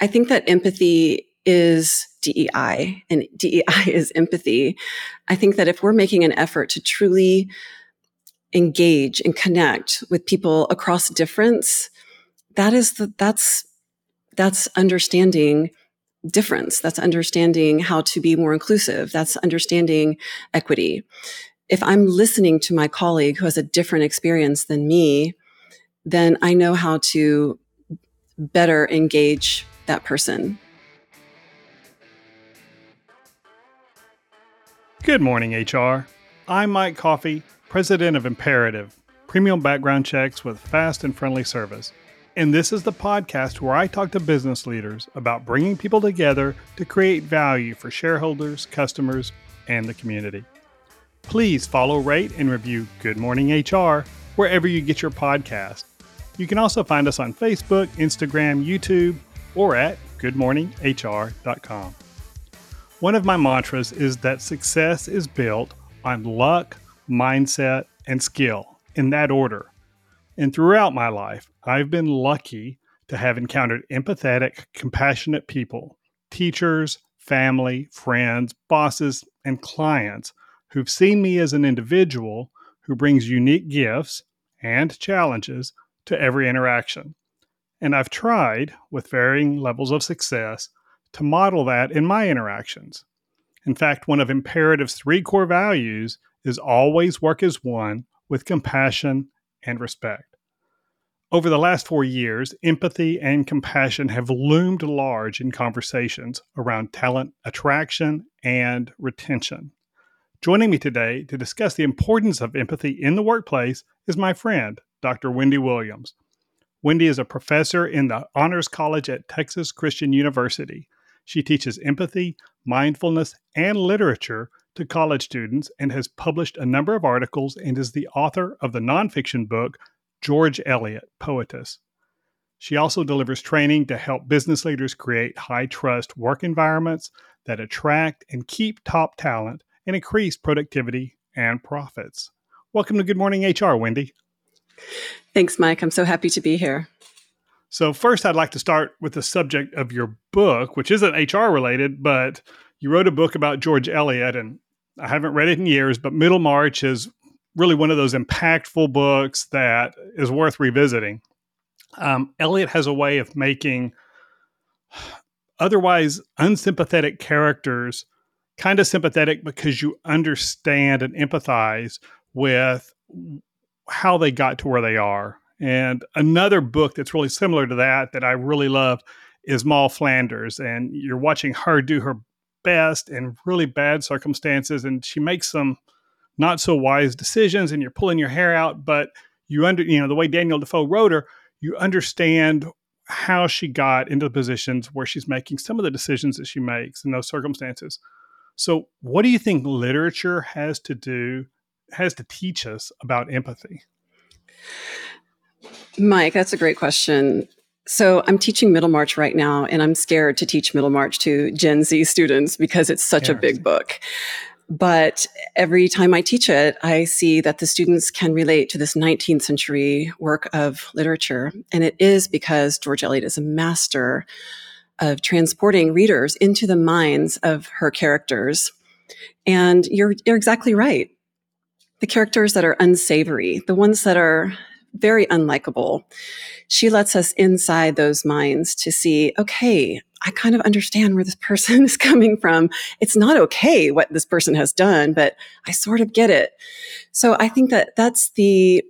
I think that empathy is DEI and DEI is empathy. I think that if we're making an effort to truly engage and connect with people across difference, that is the, that's, that's understanding difference. That's understanding how to be more inclusive. That's understanding equity. If I'm listening to my colleague who has a different experience than me, then I know how to better engage that person. Good morning, HR. I'm Mike Coffey, president of Imperative, premium background checks with fast and friendly service. And this is the podcast where I talk to business leaders about bringing people together to create value for shareholders, customers, and the community. Please follow, rate, and review Good Morning HR wherever you get your podcast. You can also find us on Facebook, Instagram, YouTube, or at goodmorninghr.com. One of my mantras is that success is built on luck, mindset, and skill in that order. And throughout my life, I've been lucky to have encountered empathetic, compassionate people, teachers, family, friends, bosses, and clients who've seen me as an individual who brings unique gifts and challenges to every interaction. And I've tried, with varying levels of success, to model that in my interactions. In fact, one of Imperative's three core values is always work as one with compassion and respect. Over the last four years, empathy and compassion have loomed large in conversations around talent attraction and retention. Joining me today to discuss the importance of empathy in the workplace is my friend, Dr. Wendy Williams. Wendy is a professor in the Honors College at Texas Christian University. She teaches empathy, mindfulness, and literature to college students and has published a number of articles and is the author of the nonfiction book George Eliot, Poetess. She also delivers training to help business leaders create high trust work environments that attract and keep top talent and increase productivity and profits. Welcome to Good Morning HR, Wendy. Thanks, Mike. I'm so happy to be here. So, first, I'd like to start with the subject of your book, which isn't HR related, but you wrote a book about George Eliot, and I haven't read it in years, but Middlemarch is really one of those impactful books that is worth revisiting. Um, Eliot has a way of making otherwise unsympathetic characters kind of sympathetic because you understand and empathize with how they got to where they are. And another book that's really similar to that that I really love is Moll Flanders. And you're watching her do her best in really bad circumstances, and she makes some not so wise decisions, and you're pulling your hair out. But you under you know the way Daniel Defoe wrote her, you understand how she got into the positions where she's making some of the decisions that she makes in those circumstances. So, what do you think literature has to do, has to teach us about empathy? Mike, that's a great question. So I'm teaching Middlemarch right now, and I'm scared to teach Middlemarch to Gen Z students because it's such a big book. But every time I teach it, I see that the students can relate to this 19th century work of literature. And it is because George Eliot is a master of transporting readers into the minds of her characters. And you're, you're exactly right. The characters that are unsavory, the ones that are very unlikable. She lets us inside those minds to see, okay, I kind of understand where this person is coming from. It's not okay what this person has done, but I sort of get it. So I think that that's the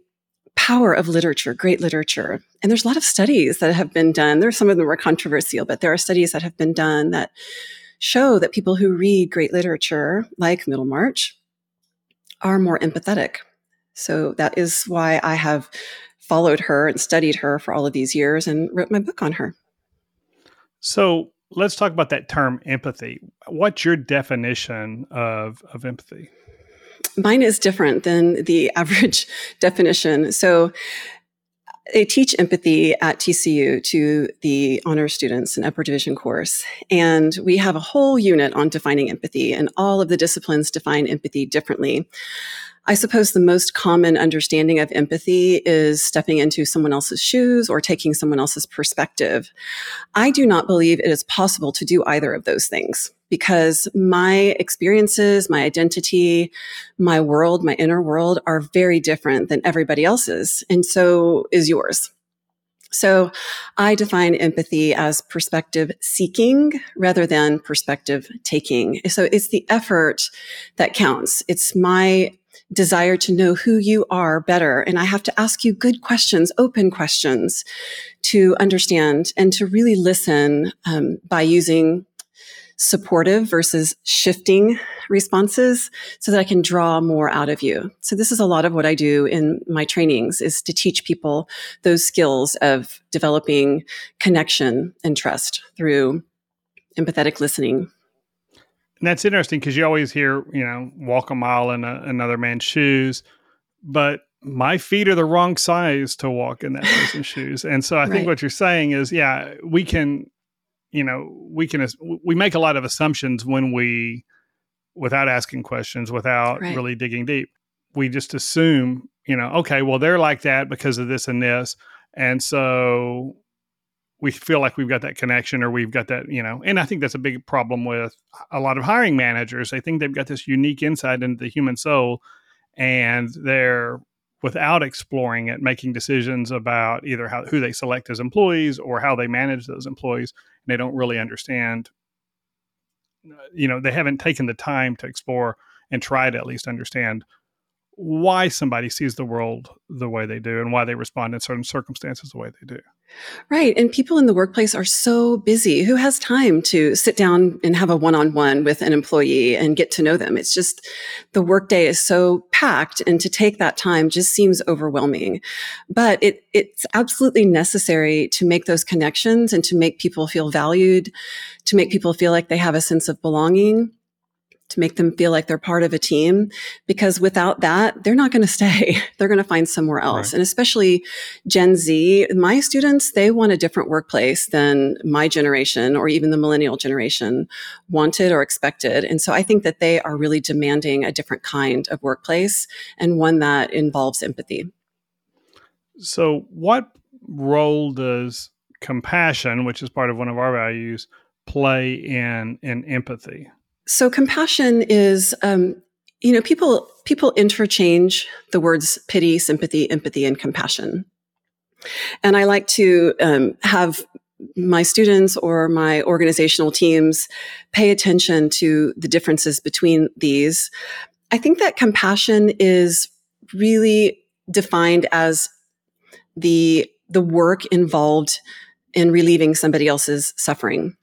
power of literature, great literature. And there's a lot of studies that have been done. There's some of them are controversial, but there are studies that have been done that show that people who read great literature, like Middlemarch, are more empathetic. So that is why I have followed her and studied her for all of these years and wrote my book on her. So let's talk about that term empathy. What's your definition of, of empathy? Mine is different than the average definition. So I teach empathy at TCU to the honor students in upper division course. And we have a whole unit on defining empathy, and all of the disciplines define empathy differently. I suppose the most common understanding of empathy is stepping into someone else's shoes or taking someone else's perspective. I do not believe it is possible to do either of those things because my experiences, my identity, my world, my inner world are very different than everybody else's. And so is yours. So I define empathy as perspective seeking rather than perspective taking. So it's the effort that counts. It's my desire to know who you are better. And I have to ask you good questions, open questions to understand and to really listen um, by using supportive versus shifting responses so that I can draw more out of you. So this is a lot of what I do in my trainings is to teach people those skills of developing connection and trust through empathetic listening. And that's interesting because you always hear, you know, walk a mile in a, another man's shoes, but my feet are the wrong size to walk in that person's shoes. And so I right. think what you're saying is, yeah, we can, you know, we can, we make a lot of assumptions when we, without asking questions, without right. really digging deep, we just assume, you know, okay, well, they're like that because of this and this. And so we feel like we've got that connection or we've got that, you know, and I think that's a big problem with a lot of hiring managers. They think they've got this unique insight into the human soul and they're without exploring it making decisions about either how who they select as employees or how they manage those employees and they don't really understand uh, you know they haven't taken the time to explore and try to at least understand why somebody sees the world the way they do and why they respond in certain circumstances the way they do. Right. And people in the workplace are so busy. Who has time to sit down and have a one on one with an employee and get to know them? It's just the workday is so packed and to take that time just seems overwhelming. But it, it's absolutely necessary to make those connections and to make people feel valued, to make people feel like they have a sense of belonging to make them feel like they're part of a team because without that they're not going to stay. They're going to find somewhere else. Right. and especially gen z my students they want a different workplace than my generation or even the millennial generation wanted or expected. And so i think that they are really demanding a different kind of workplace and one that involves empathy. So what role does compassion which is part of one of our values play in in empathy so compassion is, um, you know, people people interchange the words pity, sympathy, empathy, and compassion. And I like to um, have my students or my organizational teams pay attention to the differences between these. I think that compassion is really defined as the the work involved in relieving somebody else's suffering.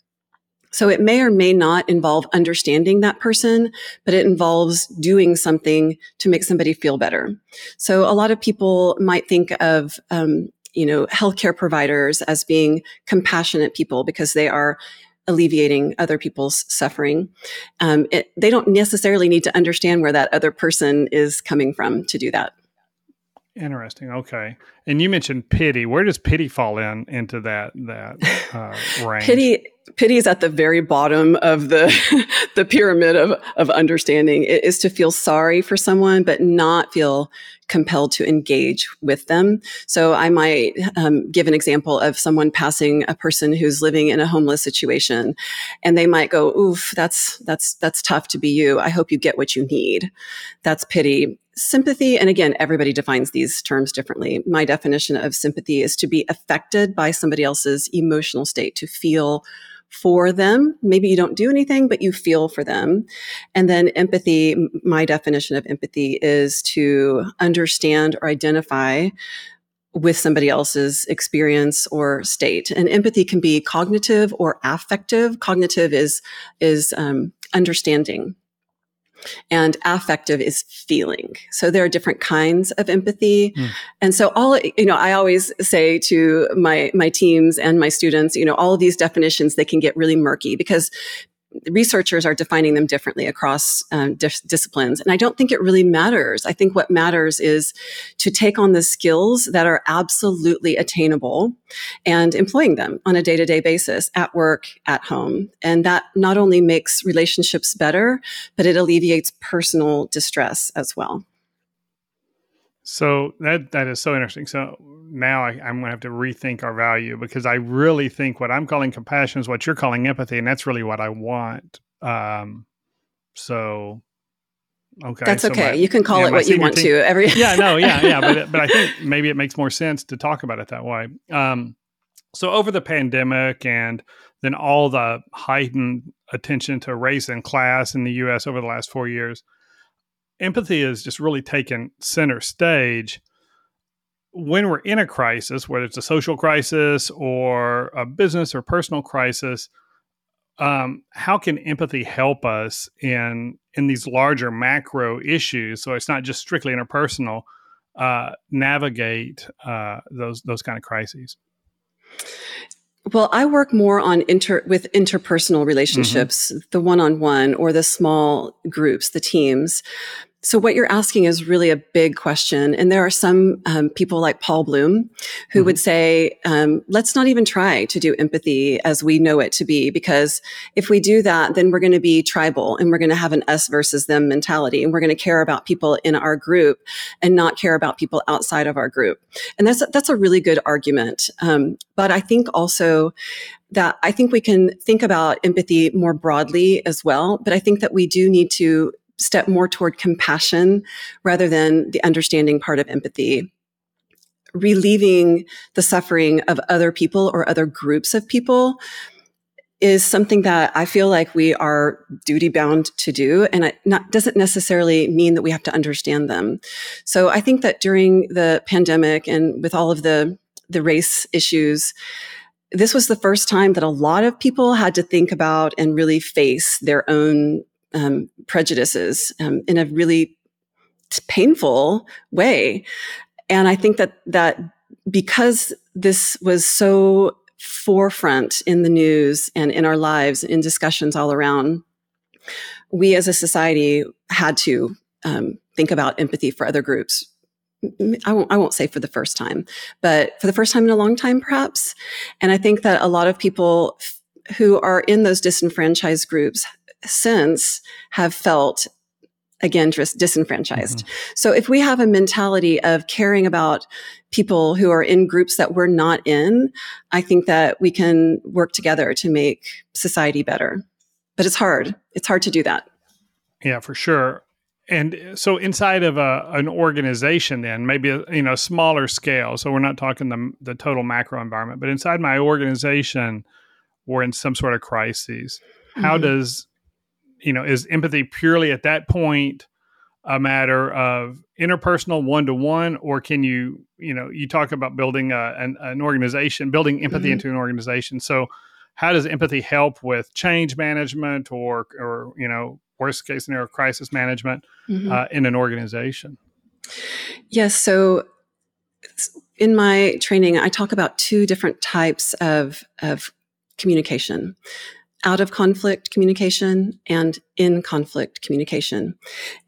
So it may or may not involve understanding that person, but it involves doing something to make somebody feel better. So a lot of people might think of, um, you know, healthcare providers as being compassionate people because they are alleviating other people's suffering. Um, it, they don't necessarily need to understand where that other person is coming from to do that. Interesting. Okay. And you mentioned pity. Where does pity fall in into that that uh, range? pity pity is at the very bottom of the the pyramid of of understanding. It is to feel sorry for someone, but not feel compelled to engage with them. So I might um, give an example of someone passing a person who's living in a homeless situation, and they might go, "Oof, that's that's that's tough to be you. I hope you get what you need." That's pity sympathy, and again, everybody defines these terms differently. My definition of sympathy is to be affected by somebody else's emotional state, to feel for them. Maybe you don't do anything, but you feel for them. And then empathy, my definition of empathy is to understand or identify with somebody else's experience or state. And empathy can be cognitive or affective. Cognitive is, is um, understanding and affective is feeling. So there are different kinds of empathy. Mm. And so all, you know, I always say to my, my teams and my students, you know, all of these definitions, they can get really murky because researchers are defining them differently across um, dis- disciplines. And I don't think it really matters. I think what matters is to take on the skills that are absolutely attainable and employing them on a day to day basis at work, at home. And that not only makes relationships better, but it alleviates personal distress as well. So that that is so interesting. So now I, am going to have to rethink our value because I really think what I'm calling compassion is what you're calling empathy, and that's really what I want. Um, so okay, that's so okay. My, you can call yeah, it what you want team, to. Every yeah, no, yeah, yeah, but but I think maybe it makes more sense to talk about it that way. Um, so over the pandemic and then all the heightened attention to race and class in the U.S. over the last four years empathy is just really taken center stage when we're in a crisis, whether it's a social crisis or a business or personal crisis. Um, how can empathy help us in in these larger macro issues? So it's not just strictly interpersonal. Uh, navigate uh, those those kind of crises. Well, I work more on inter with interpersonal relationships, mm-hmm. the one-on-one or the small groups, the teams. So what you're asking is really a big question. And there are some um, people like Paul Bloom who mm-hmm. would say, um, let's not even try to do empathy as we know it to be, because if we do that, then we're going to be tribal and we're going to have an us versus them mentality. And we're going to care about people in our group and not care about people outside of our group. And that's, that's a really good argument. Um, but I think also that I think we can think about empathy more broadly as well. But I think that we do need to step more toward compassion rather than the understanding part of empathy. Relieving the suffering of other people or other groups of people is something that I feel like we are duty bound to do. And it not, doesn't necessarily mean that we have to understand them. So I think that during the pandemic and with all of the, the race issues, this was the first time that a lot of people had to think about and really face their own um, prejudices um, in a really painful way. And I think that that because this was so forefront in the news and in our lives, in discussions all around, we as a society had to um, think about empathy for other groups. I won't, I won't say for the first time, but for the first time in a long time, perhaps. And I think that a lot of people f- who are in those disenfranchised groups since have felt again dis- disenfranchised. Mm-hmm. So if we have a mentality of caring about people who are in groups that we're not in, I think that we can work together to make society better. But it's hard. It's hard to do that. Yeah, for sure. And so inside of a, an organization, then maybe a you know smaller scale. So we're not talking the the total macro environment, but inside my organization, we're in some sort of crises. How mm-hmm. does you know, is empathy purely at that point a matter of interpersonal one to one, or can you, you know, you talk about building a, an, an organization, building empathy mm-hmm. into an organization. So, how does empathy help with change management, or, or you know, worst case scenario, crisis management mm-hmm. uh, in an organization? Yes. So, in my training, I talk about two different types of of communication out of conflict communication and in conflict communication.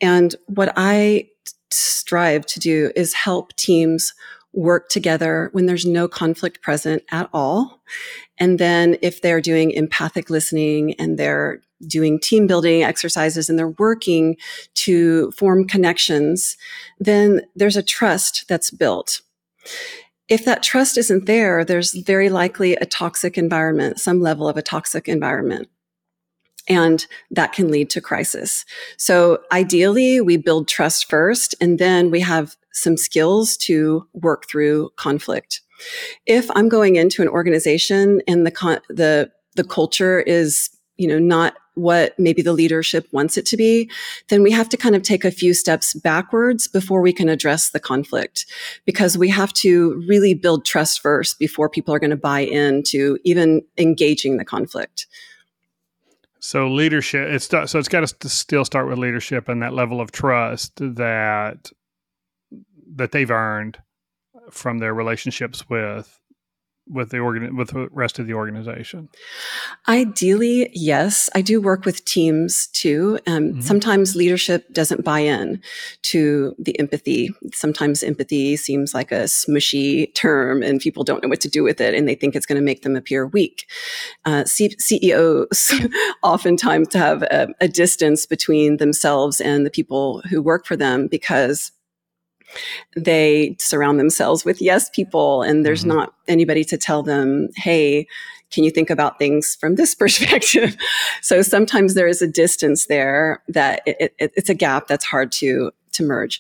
And what I strive to do is help teams work together when there's no conflict present at all. And then if they're doing empathic listening and they're doing team building exercises and they're working to form connections, then there's a trust that's built if that trust isn't there, there's very likely a toxic environment, some level of a toxic environment. And that can lead to crisis. So ideally, we build trust first, and then we have some skills to work through conflict. If I'm going into an organization and the, con- the, the culture is, you know, not what maybe the leadership wants it to be, then we have to kind of take a few steps backwards before we can address the conflict because we have to really build trust first before people are going to buy into even engaging the conflict. So leadership, it's so it's got to still start with leadership and that level of trust that that they've earned from their relationships with with the organ with the rest of the organization? Ideally, yes. I do work with teams too. Um, mm-hmm. Sometimes leadership doesn't buy in to the empathy. Sometimes empathy seems like a smushy term, and people don't know what to do with it, and they think it's going to make them appear weak. Uh, C- CEOs oftentimes have a, a distance between themselves and the people who work for them because they surround themselves with yes people and there's mm-hmm. not anybody to tell them hey can you think about things from this perspective so sometimes there is a distance there that it, it, it's a gap that's hard to to merge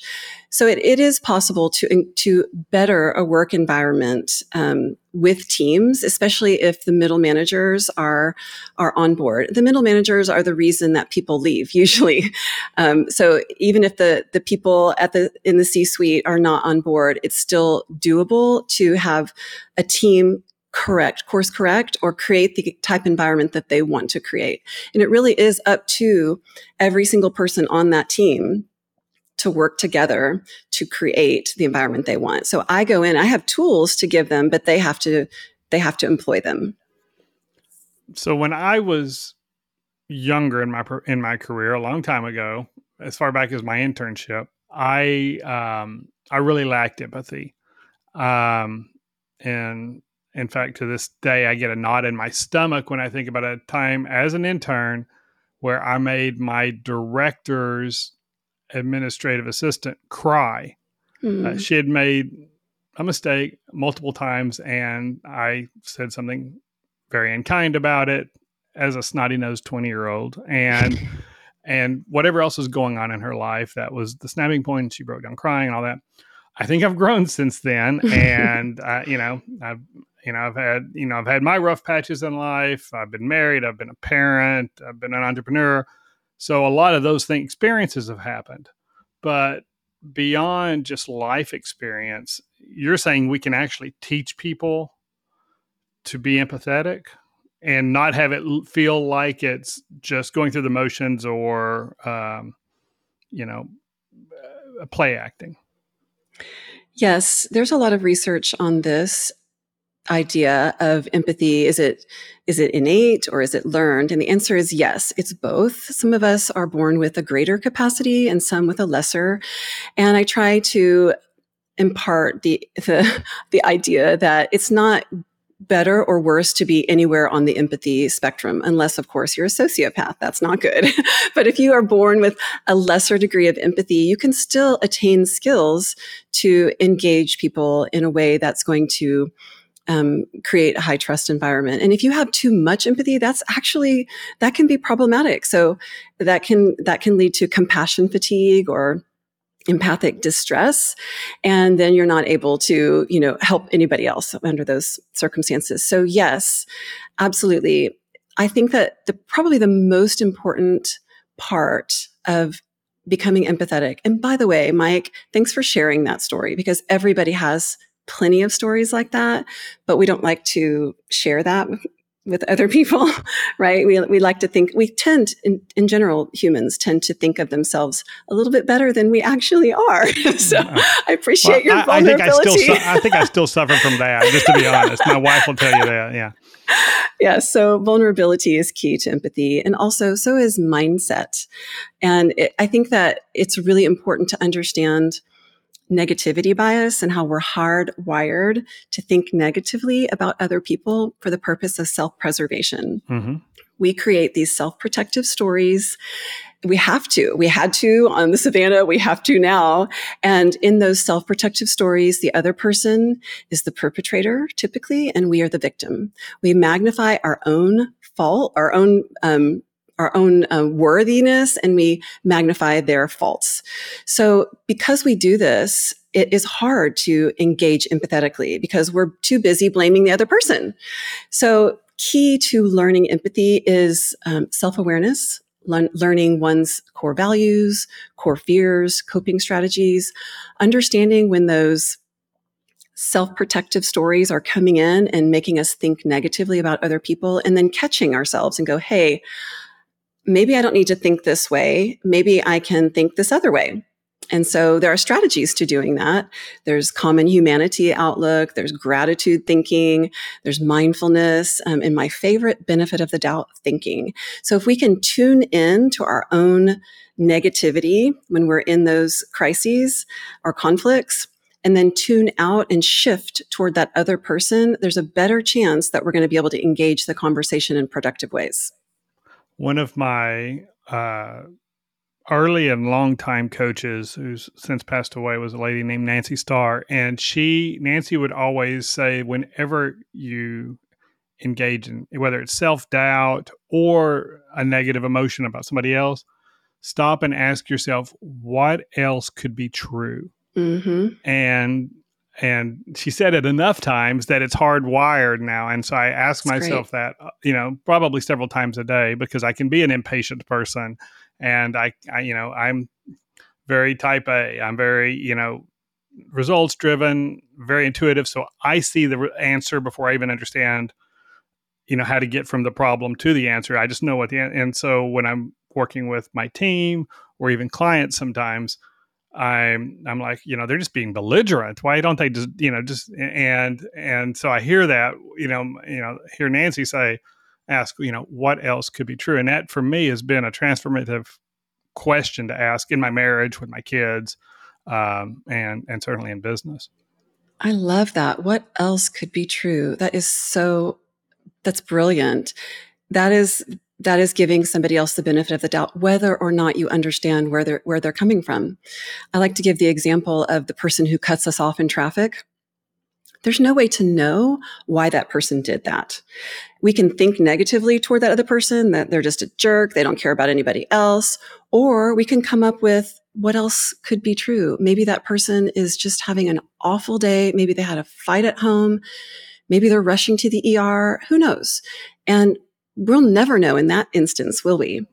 so it, it is possible to to better a work environment um, with teams, especially if the middle managers are are on board. The middle managers are the reason that people leave usually. Um, so even if the the people at the in the C suite are not on board, it's still doable to have a team correct, course correct, or create the type environment that they want to create. And it really is up to every single person on that team to work together to create the environment they want. So I go in, I have tools to give them, but they have to they have to employ them. So when I was younger in my in my career a long time ago, as far back as my internship, I um I really lacked empathy. Um and in fact to this day I get a knot in my stomach when I think about a time as an intern where I made my director's administrative assistant cry. Mm. Uh, hmm. she had made a mistake multiple times, and I said something very unkind about it as a snotty nosed 20 year old. And and whatever else was going on in her life, that was the snapping point. She broke down crying and all that. I think I've grown since then, and uh, you know, I've you know, I've had you know, I've had my rough patches in life. I've been married. I've been a parent. I've been an entrepreneur. So a lot of those things experiences have happened. But beyond just life experience, you're saying we can actually teach people to be empathetic and not have it feel like it's just going through the motions or um, you know uh, play acting yes there's a lot of research on this idea of empathy is it is it innate or is it learned and the answer is yes it's both some of us are born with a greater capacity and some with a lesser and i try to impart the the, the idea that it's not better or worse to be anywhere on the empathy spectrum, unless, of course, you're a sociopath. That's not good. but if you are born with a lesser degree of empathy, you can still attain skills to engage people in a way that's going to um, create a high trust environment. And if you have too much empathy, that's actually that can be problematic. So that can that can lead to compassion fatigue or empathic distress and then you're not able to you know help anybody else under those circumstances so yes absolutely i think that the probably the most important part of becoming empathetic and by the way mike thanks for sharing that story because everybody has plenty of stories like that, but we don't like to share that with other people, right? We, we like to think, we tend, in, in general, humans tend to think of themselves a little bit better than we actually are. so I appreciate well, your I, vulnerability. I think I, still, I think I still suffer from that, just to be honest. My wife will tell you that, yeah. Yeah, so vulnerability is key to empathy, and also so is mindset. And it, I think that it's really important to understand – negativity bias and how we're hardwired to think negatively about other people for the purpose of self preservation. Mm-hmm. We create these self protective stories. We have to. We had to on the savannah. We have to now. And in those self protective stories, the other person is the perpetrator typically, and we are the victim. We magnify our own fault, our own um, our own uh, worthiness and we magnify their faults. So because we do this, it is hard to engage empathetically because we're too busy blaming the other person. So key to learning empathy is um, self-awareness, learning one's core values, core fears, coping strategies, understanding when those self-protective stories are coming in and making us think negatively about other people and then catching ourselves and go, Hey, maybe I don't need to think this way. Maybe I can think this other way. And so there are strategies to doing that. There's common humanity outlook, there's gratitude thinking, there's mindfulness, um, and my favorite benefit of the doubt thinking. So if we can tune in to our own negativity when we're in those crises or conflicts, and then tune out and shift toward that other person, there's a better chance that we're going to be able to engage the conversation in productive ways. One of my uh, early and long time coaches who's since passed away was a lady named Nancy Starr. And she, Nancy would always say, whenever you engage in whether it's self doubt or a negative emotion about somebody else, stop and ask yourself, what else could be true? Mm-hmm. And and she said it enough times that it's hardwired now and so i ask That's myself great. that uh, you know probably several times a day because i can be an impatient person and I, I you know i'm very type a i'm very you know results driven very intuitive so i see the answer before i even understand you know how to get from the problem to the answer i just know what the and so when i'm working with my team or even clients sometimes i'm i'm like you know they're just being belligerent why don't they just you know just and and so i hear that you know you know hear nancy say ask, you know, what else could be true? And that for me has been a transformative question to ask in my marriage with my kids, um, and and certainly in business. I love that. What else could be true? That is so. That's brilliant. That is that is giving somebody else the benefit of the doubt, whether or not you understand where they're where they're coming from. I like to give the example of the person who cuts us off in traffic there's no way to know why that person did that. We can think negatively toward that other person, that they're just a jerk, they don't care about anybody else, or we can come up with what else could be true. Maybe that person is just having an awful day. Maybe they had a fight at home. Maybe they're rushing to the ER. Who knows? And we'll never know in that instance, will we?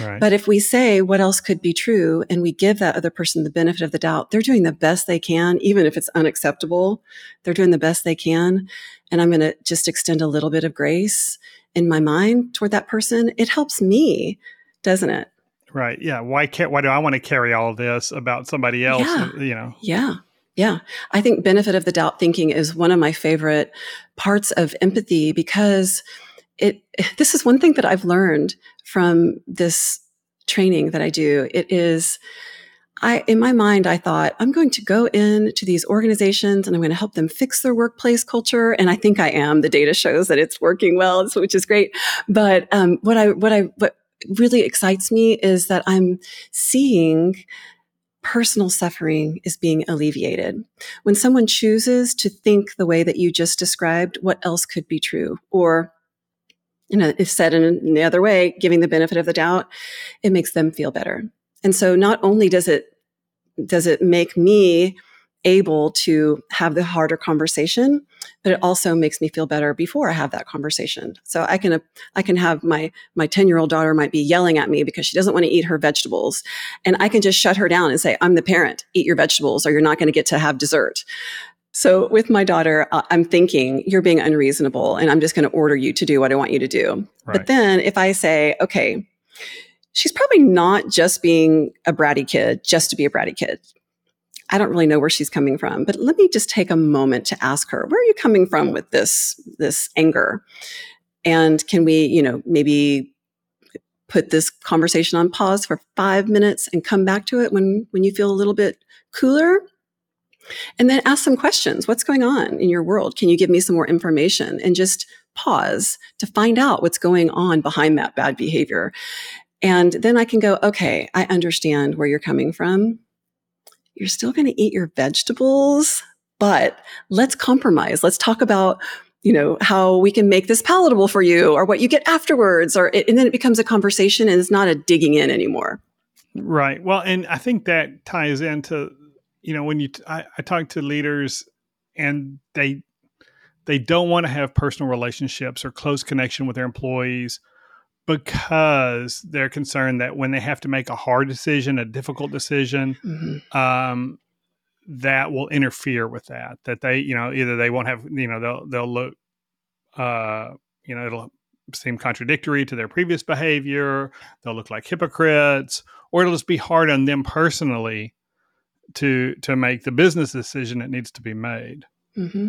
Right. But if we say what else could be true and we give that other person the benefit of the doubt, they're doing the best they can, even if it's unacceptable. They're doing the best they can. And I'm going to just extend a little bit of grace in my mind toward that person. It helps me, doesn't it? Right. Yeah. Why can't, why do I want to carry all this about somebody else? Yeah. Uh, you know? Yeah. Yeah. I think benefit of the doubt thinking is one of my favorite parts of empathy because it, this is one thing that I've learned from this training that I do. It is, I, in my mind, I thought, I'm going to go into these organizations and I'm going to help them fix their workplace culture. And I think I am. The data shows that it's working well, which is great. But, um, what I, what I, what really excites me is that I'm seeing personal suffering is being alleviated. When someone chooses to think the way that you just described, what else could be true? Or you know, if said in the other way, giving the benefit of the doubt, it makes them feel better. And so not only does it, does it make me able to have the harder conversation, but it also makes me feel better before I have that conversation. So I can, I can have my, my 10 year old daughter might be yelling at me because she doesn't want to eat her vegetables. And I can just shut her down and say, I'm the parent, eat your vegetables or you're not going to get to have dessert. So with my daughter, uh, I'm thinking you're being unreasonable and I'm just going to order you to do what I want you to do. Right. But then if I say, okay, she's probably not just being a bratty kid just to be a bratty kid. I don't really know where she's coming from, but let me just take a moment to ask her, where are you coming from with this, this anger? And can we, you know, maybe put this conversation on pause for five minutes and come back to it when, when you feel a little bit cooler? And then ask some questions. What's going on in your world? Can you give me some more information? And just pause to find out what's going on behind that bad behavior. And then I can go, okay, I understand where you're coming from. You're still going to eat your vegetables, but let's compromise. Let's talk about you know how we can make this palatable for you or what you get afterwards or and then it becomes a conversation and it's not a digging in anymore right well and i think that ties into you know when you t- I, I talk to leaders and they they don't want to have personal relationships or close connection with their employees because they're concerned that when they have to make a hard decision, a difficult decision, mm-hmm. um, that will interfere with that. That they, you know, either they won't have, you know, they'll they'll look, uh, you know, it'll seem contradictory to their previous behavior. They'll look like hypocrites, or it'll just be hard on them personally to to make the business decision that needs to be made. Mm-hmm.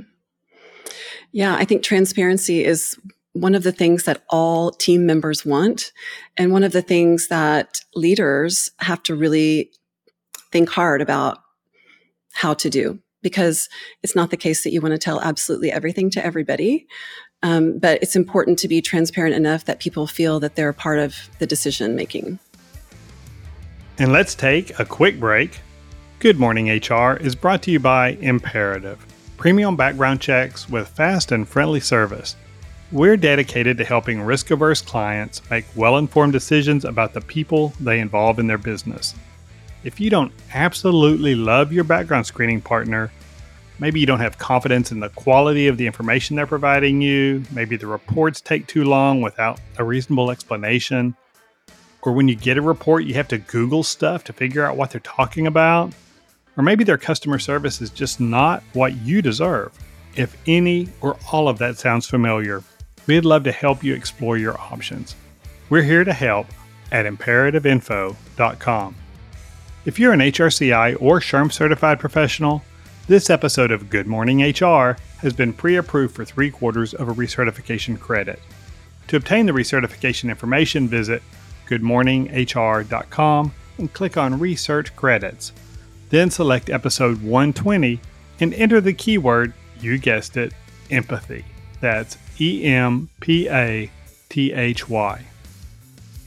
Yeah, I think transparency is one of the things that all team members want, and one of the things that leaders have to really think hard about how to do because it's not the case that you want to tell absolutely everything to everybody. Um, but it's important to be transparent enough that people feel that they're part of the decision making. And let's take a quick break. Good Morning HR is brought to you by Imperative, premium background checks with fast and friendly service. We're dedicated to helping risk averse clients make well informed decisions about the people they involve in their business. If you don't absolutely love your background screening partner, maybe you don't have confidence in the quality of the information they're providing you, maybe the reports take too long without a reasonable explanation, or when you get a report, you have to Google stuff to figure out what they're talking about, or maybe their customer service is just not what you deserve. If any or all of that sounds familiar, we'd love to help you explore your options. We're here to help at imperativeinfo.com. If you're an HRCI or SHRM certified professional, this episode of Good Morning HR has been pre approved for three quarters of a recertification credit. To obtain the recertification information, visit goodmorninghr.com and click on Research Credits. Then select episode 120 and enter the keyword, you guessed it, empathy. That's E M P A T H Y.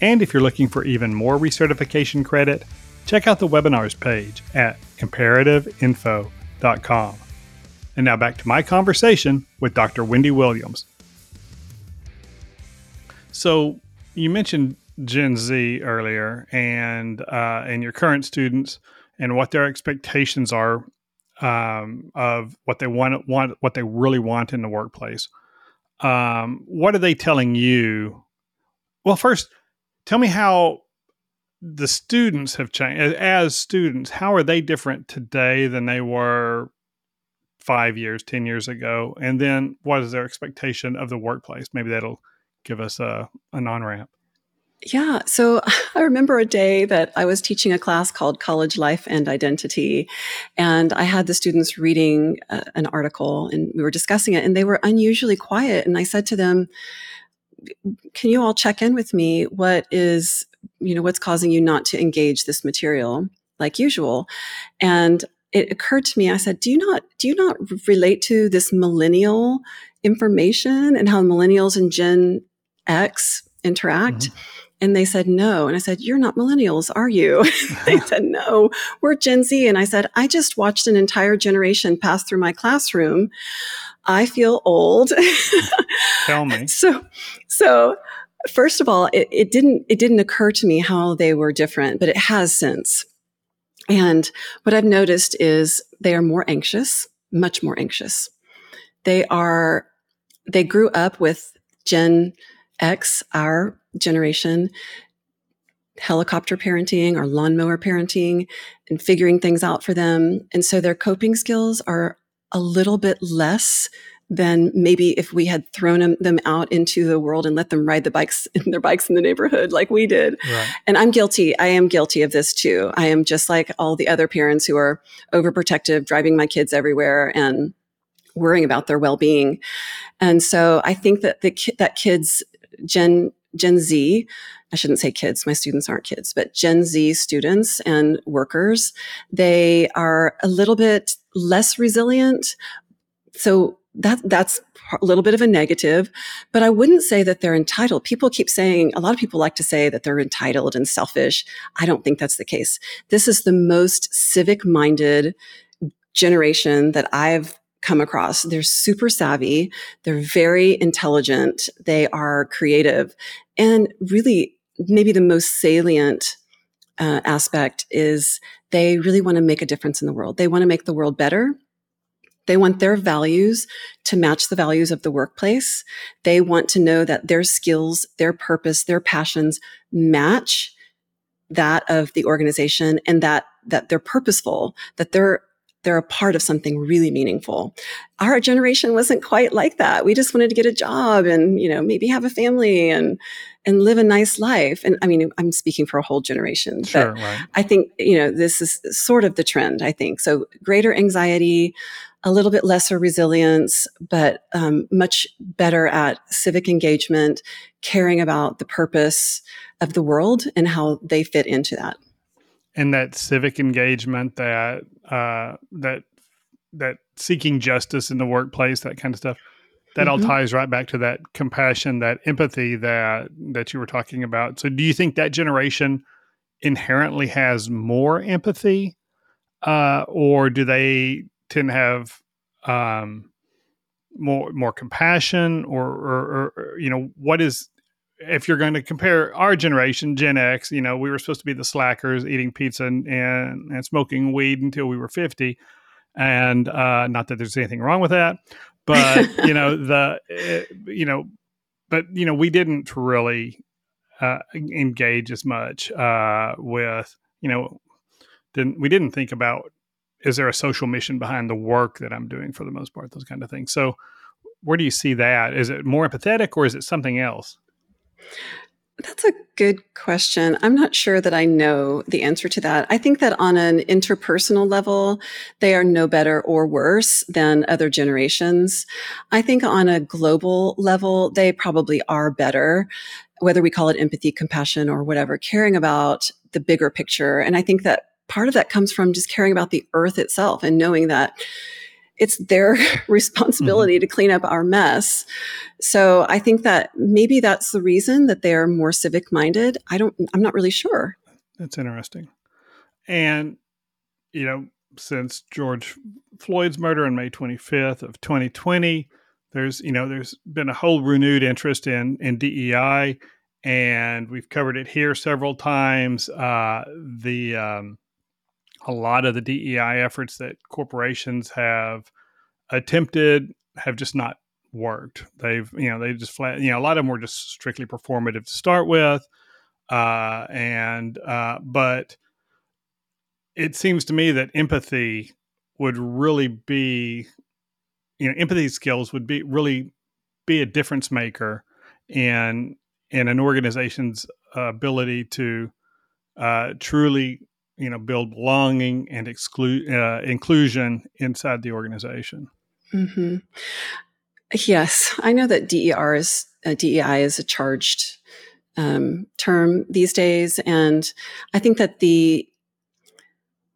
And if you're looking for even more recertification credit, check out the webinars page at imperativeinfo.com. And now back to my conversation with Dr. Wendy Williams. So you mentioned Gen Z earlier, and uh, and your current students, and what their expectations are um, of what they want, want, what they really want in the workplace. Um, what are they telling you? Well, first, tell me how the students have changed as students how are they different today than they were five years ten years ago and then what is their expectation of the workplace maybe that'll give us a, a non-ramp yeah. So I remember a day that I was teaching a class called College Life and Identity. And I had the students reading uh, an article and we were discussing it, and they were unusually quiet. And I said to them, Can you all check in with me? What is you know, what's causing you not to engage this material like usual? And it occurred to me, I said, do you not, do you not relate to this millennial information and how millennials and Gen X interact? Mm-hmm. And they said, no. And I said, you're not millennials, are you? they said, no, we're Gen Z. And I said, I just watched an entire generation pass through my classroom. I feel old. Tell me. So, so first of all, it, it didn't it didn't occur to me how they were different, but it has since. And what I've noticed is they are more anxious, much more anxious. They are they grew up with Gen X, our generation, helicopter parenting or lawnmower parenting and figuring things out for them. And so their coping skills are a little bit less than maybe if we had thrown them, out into the world and let them ride the bikes in their bikes in the neighborhood like we did. Right. And I'm guilty. I am guilty of this too. I am just like all the other parents who are overprotective, driving my kids everywhere and worrying about their well-being. And so I think that the that kids Gen Gen Z, I shouldn't say kids, my students aren't kids, but Gen Z students and workers, they are a little bit less resilient. So that that's a little bit of a negative, but I wouldn't say that they're entitled. People keep saying, a lot of people like to say that they're entitled and selfish. I don't think that's the case. This is the most civic minded generation that I've come across. They're super savvy. They're very intelligent. They are creative. And really, maybe the most salient uh, aspect is they really want to make a difference in the world. They want to make the world better. They want their values to match the values of the workplace. They want to know that their skills, their purpose, their passions match that of the organization and that, that they're purposeful, that they're they're a part of something really meaningful. Our generation wasn't quite like that. We just wanted to get a job and, you know, maybe have a family and, and live a nice life. And I mean, I'm speaking for a whole generation, sure, but right. I think, you know, this is sort of the trend, I think. So greater anxiety, a little bit lesser resilience, but um, much better at civic engagement, caring about the purpose of the world and how they fit into that. And that civic engagement, that uh, that that seeking justice in the workplace, that kind of stuff. That mm-hmm. all ties right back to that compassion, that empathy that that you were talking about. So, do you think that generation inherently has more empathy, uh, or do they tend to have um, more more compassion, or, or, or you know, what is if you're going to compare our generation, Gen X, you know, we were supposed to be the slackers, eating pizza and, and, and smoking weed until we were 50. And uh, not that there's anything wrong with that, but, you know, the, uh, you know, but, you know, we didn't really uh, engage as much uh, with, you know, didn't, we didn't think about, is there a social mission behind the work that I'm doing for the most part, those kind of things. So, where do you see that? Is it more empathetic or is it something else? That's a good question. I'm not sure that I know the answer to that. I think that on an interpersonal level, they are no better or worse than other generations. I think on a global level, they probably are better, whether we call it empathy, compassion, or whatever, caring about the bigger picture. And I think that part of that comes from just caring about the earth itself and knowing that it's their responsibility mm-hmm. to clean up our mess. So I think that maybe that's the reason that they're more civic minded. I don't, I'm not really sure. That's interesting. And, you know, since George Floyd's murder on May 25th of 2020, there's, you know, there's been a whole renewed interest in, in DEI and we've covered it here several times. Uh, the, um, a lot of the DEI efforts that corporations have attempted have just not worked. They've, you know, they just flat, you know, a lot of them were just strictly performative to start with. Uh, and, uh, but it seems to me that empathy would really be, you know, empathy skills would be really be a difference maker in, in an organization's ability to uh, truly you know build belonging and exclude uh, inclusion inside the organization. Mm-hmm. Yes, I know that DER is uh, DEI is a charged um, term these days, and I think that the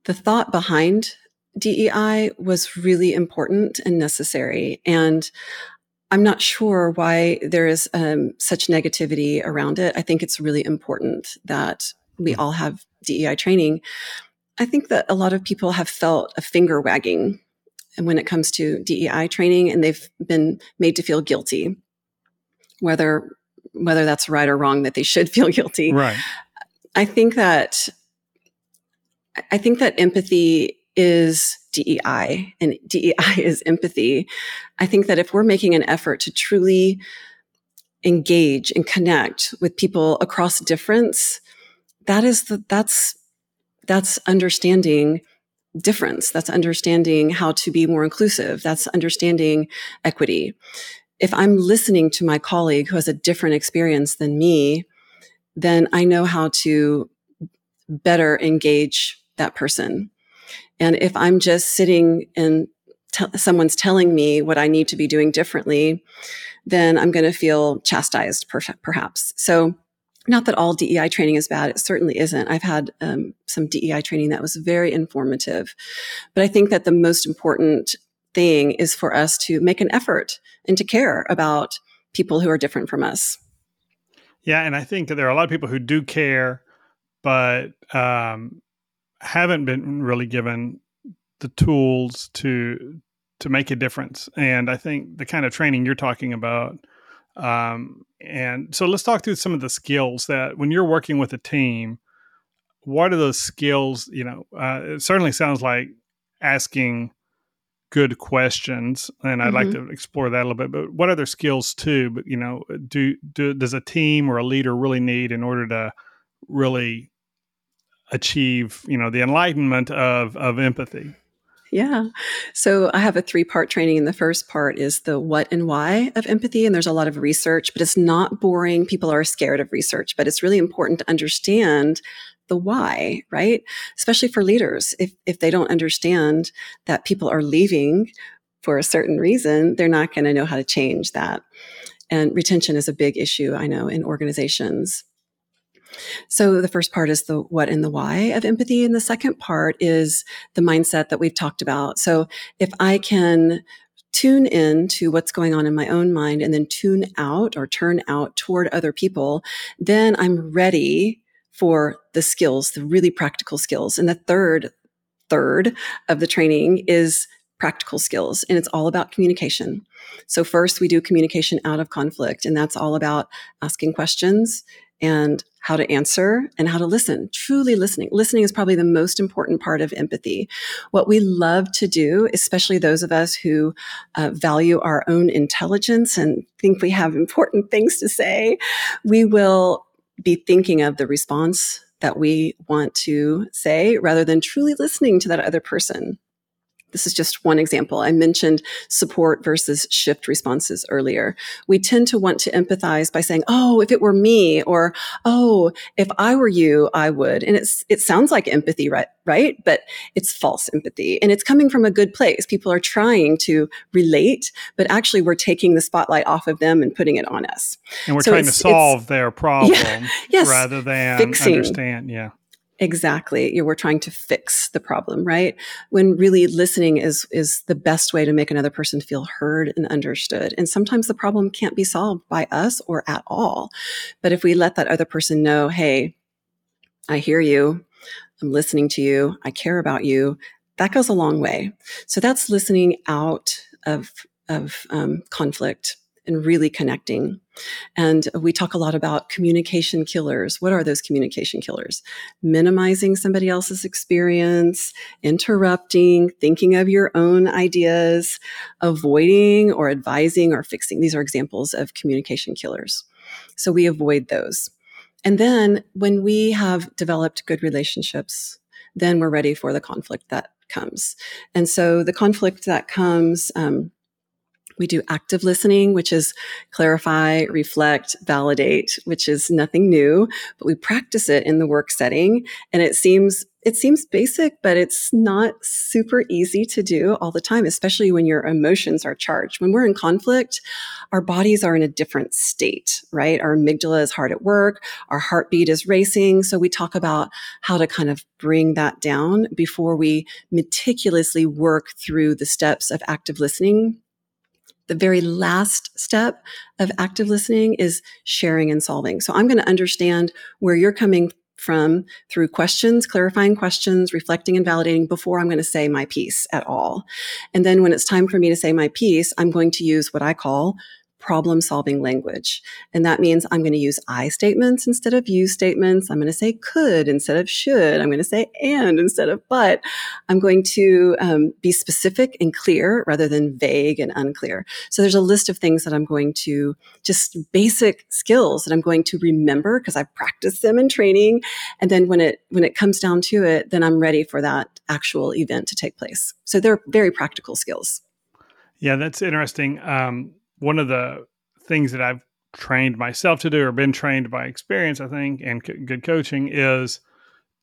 the thought behind DEI was really important and necessary, and I'm not sure why there is um, such negativity around it. I think it's really important that we all have DEI training, I think that a lot of people have felt a finger wagging when it comes to DEI training and they've been made to feel guilty. Whether whether that's right or wrong that they should feel guilty. Right. I think that I think that empathy is DEI and DEI is empathy. I think that if we're making an effort to truly engage and connect with people across difference, that is the, that's, that's understanding difference. That's understanding how to be more inclusive. That's understanding equity. If I'm listening to my colleague who has a different experience than me, then I know how to better engage that person. And if I'm just sitting and t- someone's telling me what I need to be doing differently, then I'm going to feel chastised, per- perhaps. So not that all DEI training is bad. It certainly isn't. I've had um, some DEI training that was very informative. But I think that the most important thing is for us to make an effort and to care about people who are different from us. Yeah. And I think that there are a lot of people who do care, but um, haven't been really given the tools to to make a difference. And I think the kind of training you're talking about um, and so let's talk through some of the skills that when you're working with a team, what are those skills? You know, uh, it certainly sounds like asking good questions, and I'd mm-hmm. like to explore that a little bit. But what other skills too? But you know, do, do does a team or a leader really need in order to really achieve you know the enlightenment of of empathy? Yeah. So I have a three part training. And the first part is the what and why of empathy. And there's a lot of research, but it's not boring. People are scared of research, but it's really important to understand the why, right? Especially for leaders. If, if they don't understand that people are leaving for a certain reason, they're not going to know how to change that. And retention is a big issue, I know, in organizations. So the first part is the what and the why of empathy. And the second part is the mindset that we've talked about. So if I can tune in to what's going on in my own mind and then tune out or turn out toward other people, then I'm ready for the skills, the really practical skills. And the third, third of the training is practical skills and it's all about communication. So first we do communication out of conflict and that's all about asking questions and how to answer and how to listen, truly listening. Listening is probably the most important part of empathy. What we love to do, especially those of us who uh, value our own intelligence and think we have important things to say, we will be thinking of the response that we want to say rather than truly listening to that other person. This is just one example. I mentioned support versus shift responses earlier. We tend to want to empathize by saying, "Oh, if it were me," or "Oh, if I were you, I would." And it's it sounds like empathy, right? Right? But it's false empathy, and it's coming from a good place. People are trying to relate, but actually, we're taking the spotlight off of them and putting it on us. And we're so trying to solve their problem yeah, yes, rather than fixing. understand. Yeah. Exactly. You we're trying to fix the problem, right? When really listening is, is the best way to make another person feel heard and understood. And sometimes the problem can't be solved by us or at all. But if we let that other person know, Hey, I hear you. I'm listening to you. I care about you. That goes a long way. So that's listening out of, of um, conflict and really connecting. And we talk a lot about communication killers. What are those communication killers? Minimizing somebody else's experience, interrupting, thinking of your own ideas, avoiding or advising or fixing. These are examples of communication killers. So we avoid those. And then when we have developed good relationships, then we're ready for the conflict that comes. And so the conflict that comes, um, we do active listening, which is clarify, reflect, validate, which is nothing new, but we practice it in the work setting. And it seems, it seems basic, but it's not super easy to do all the time, especially when your emotions are charged. When we're in conflict, our bodies are in a different state, right? Our amygdala is hard at work. Our heartbeat is racing. So we talk about how to kind of bring that down before we meticulously work through the steps of active listening the very last step of active listening is sharing and solving. So I'm going to understand where you're coming from through questions, clarifying questions, reflecting and validating before I'm going to say my piece at all. And then when it's time for me to say my piece, I'm going to use what I call problem solving language. And that means I'm going to use I statements instead of you statements. I'm going to say could instead of should. I'm going to say and instead of but. I'm going to um, be specific and clear rather than vague and unclear. So there's a list of things that I'm going to just basic skills that I'm going to remember because I've practiced them in training. And then when it, when it comes down to it, then I'm ready for that actual event to take place. So they're very practical skills. Yeah, that's interesting. Um, one of the things that I've trained myself to do or been trained by experience, I think, and c- good coaching is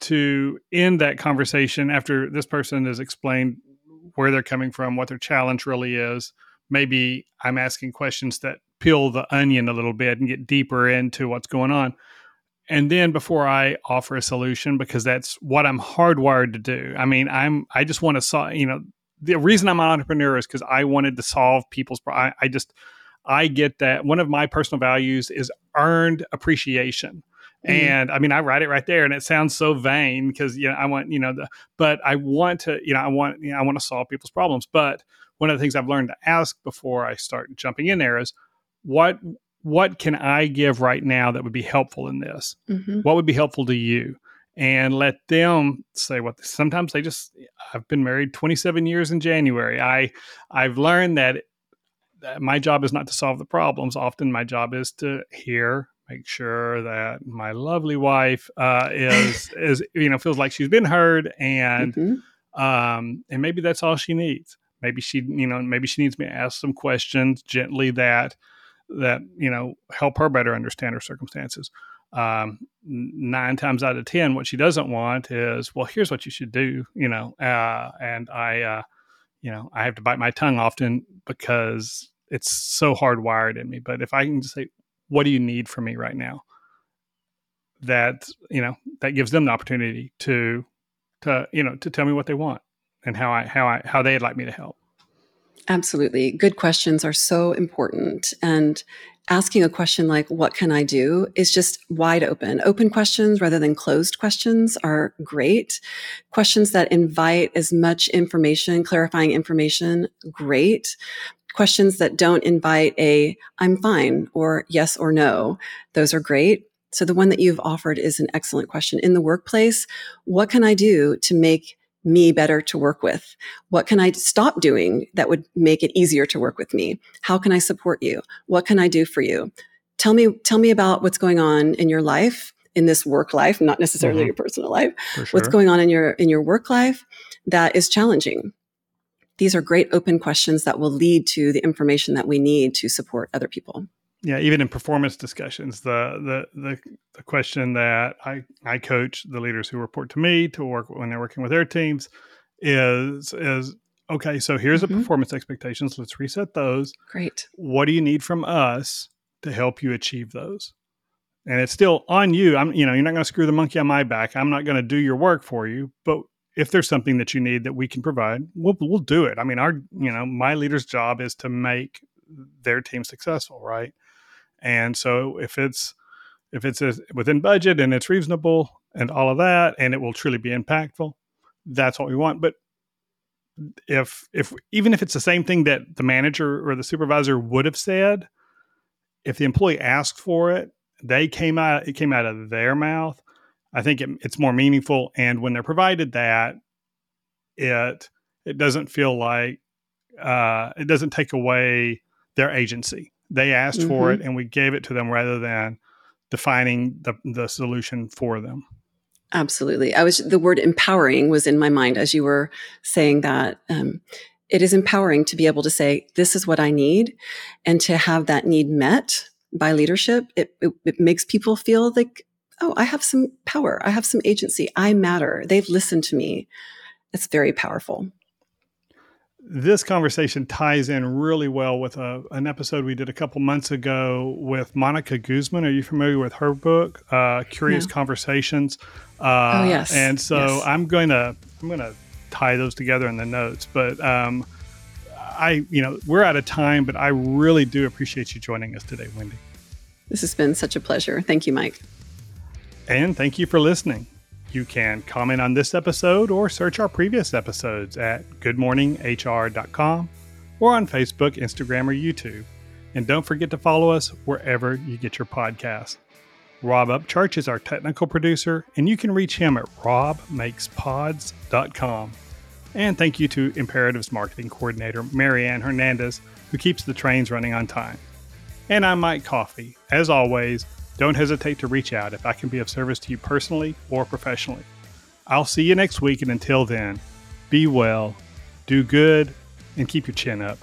to end that conversation after this person has explained where they're coming from, what their challenge really is. Maybe I'm asking questions that peel the onion a little bit and get deeper into what's going on. And then before I offer a solution, because that's what I'm hardwired to do. I mean, I'm I just want to solve. You know, the reason I'm an entrepreneur is because I wanted to solve people's. I, I just I get that one of my personal values is earned appreciation. Mm-hmm. And I mean, I write it right there, and it sounds so vain because you know I want you know the, but I want to you know I want you know I want to solve people's problems. But one of the things I've learned to ask before I start jumping in there is what what can I give right now that would be helpful in this? Mm-hmm. What would be helpful to you? And let them say what sometimes they just I've been married 27 years in January. I I've learned that, that my job is not to solve the problems. Often my job is to hear, make sure that my lovely wife uh, is is you know feels like she's been heard and mm-hmm. Um, and maybe that's all she needs. Maybe she, you know, maybe she needs me to ask some questions gently that that you know help her better understand her circumstances. Um, nine times out of ten, what she doesn't want is, well, here's what you should do, you know. Uh, and I, uh, you know, I have to bite my tongue often because it's so hardwired in me. But if I can just say, what do you need from me right now? That you know that gives them the opportunity to to you know to tell me what they want and how I how I how they'd like me to help. Absolutely. Good questions are so important. And asking a question like, what can I do is just wide open. Open questions rather than closed questions are great. Questions that invite as much information, clarifying information, great. Questions that don't invite a, I'm fine or yes or no. Those are great. So the one that you've offered is an excellent question. In the workplace, what can I do to make me better to work with? What can I stop doing that would make it easier to work with me? How can I support you? What can I do for you? Tell me, tell me about what's going on in your life, in this work life, not necessarily mm-hmm. your personal life. Sure. What's going on in your, in your work life that is challenging? These are great open questions that will lead to the information that we need to support other people yeah even in performance discussions the, the the the question that i i coach the leaders who report to me to work when they're working with their teams is is okay so here's mm-hmm. the performance expectations. Let's reset those. Great. What do you need from us to help you achieve those? And it's still on you. I'm you know you're not going to screw the monkey on my back. I'm not going to do your work for you. But if there's something that you need that we can provide we'll, we'll do it. I mean our you know my leader's job is to make their team successful right and so if it's if it's a, within budget and it's reasonable and all of that, and it will truly be impactful, that's what we want. But if if even if it's the same thing that the manager or the supervisor would have said, if the employee asked for it, they came out it came out of their mouth. I think it, it's more meaningful, and when they're provided that, it it doesn't feel like uh, it doesn't take away their agency. They asked mm-hmm. for it and we gave it to them rather than defining the, the solution for them. Absolutely. I was, the word empowering was in my mind as you were saying that. Um, it is empowering to be able to say, this is what I need and to have that need met by leadership. It, it, it makes people feel like, oh, I have some power. I have some agency. I matter. They've listened to me. It's very powerful this conversation ties in really well with a, an episode we did a couple months ago with Monica Guzman. Are you familiar with her book, uh, Curious no. Conversations? Uh, oh yes. And so yes. I'm going to I'm going to tie those together in the notes. But um, I, you know, we're out of time, but I really do appreciate you joining us today, Wendy. This has been such a pleasure. Thank you, Mike. And thank you for listening. You can comment on this episode or search our previous episodes at goodmorninghr.com or on Facebook, Instagram, or YouTube. And don't forget to follow us wherever you get your podcasts. Rob Upchurch is our technical producer, and you can reach him at robmakespods.com. And thank you to Imperative's marketing coordinator, Marianne Hernandez, who keeps the trains running on time. And I'm Mike Coffey. As always, don't hesitate to reach out if I can be of service to you personally or professionally. I'll see you next week, and until then, be well, do good, and keep your chin up.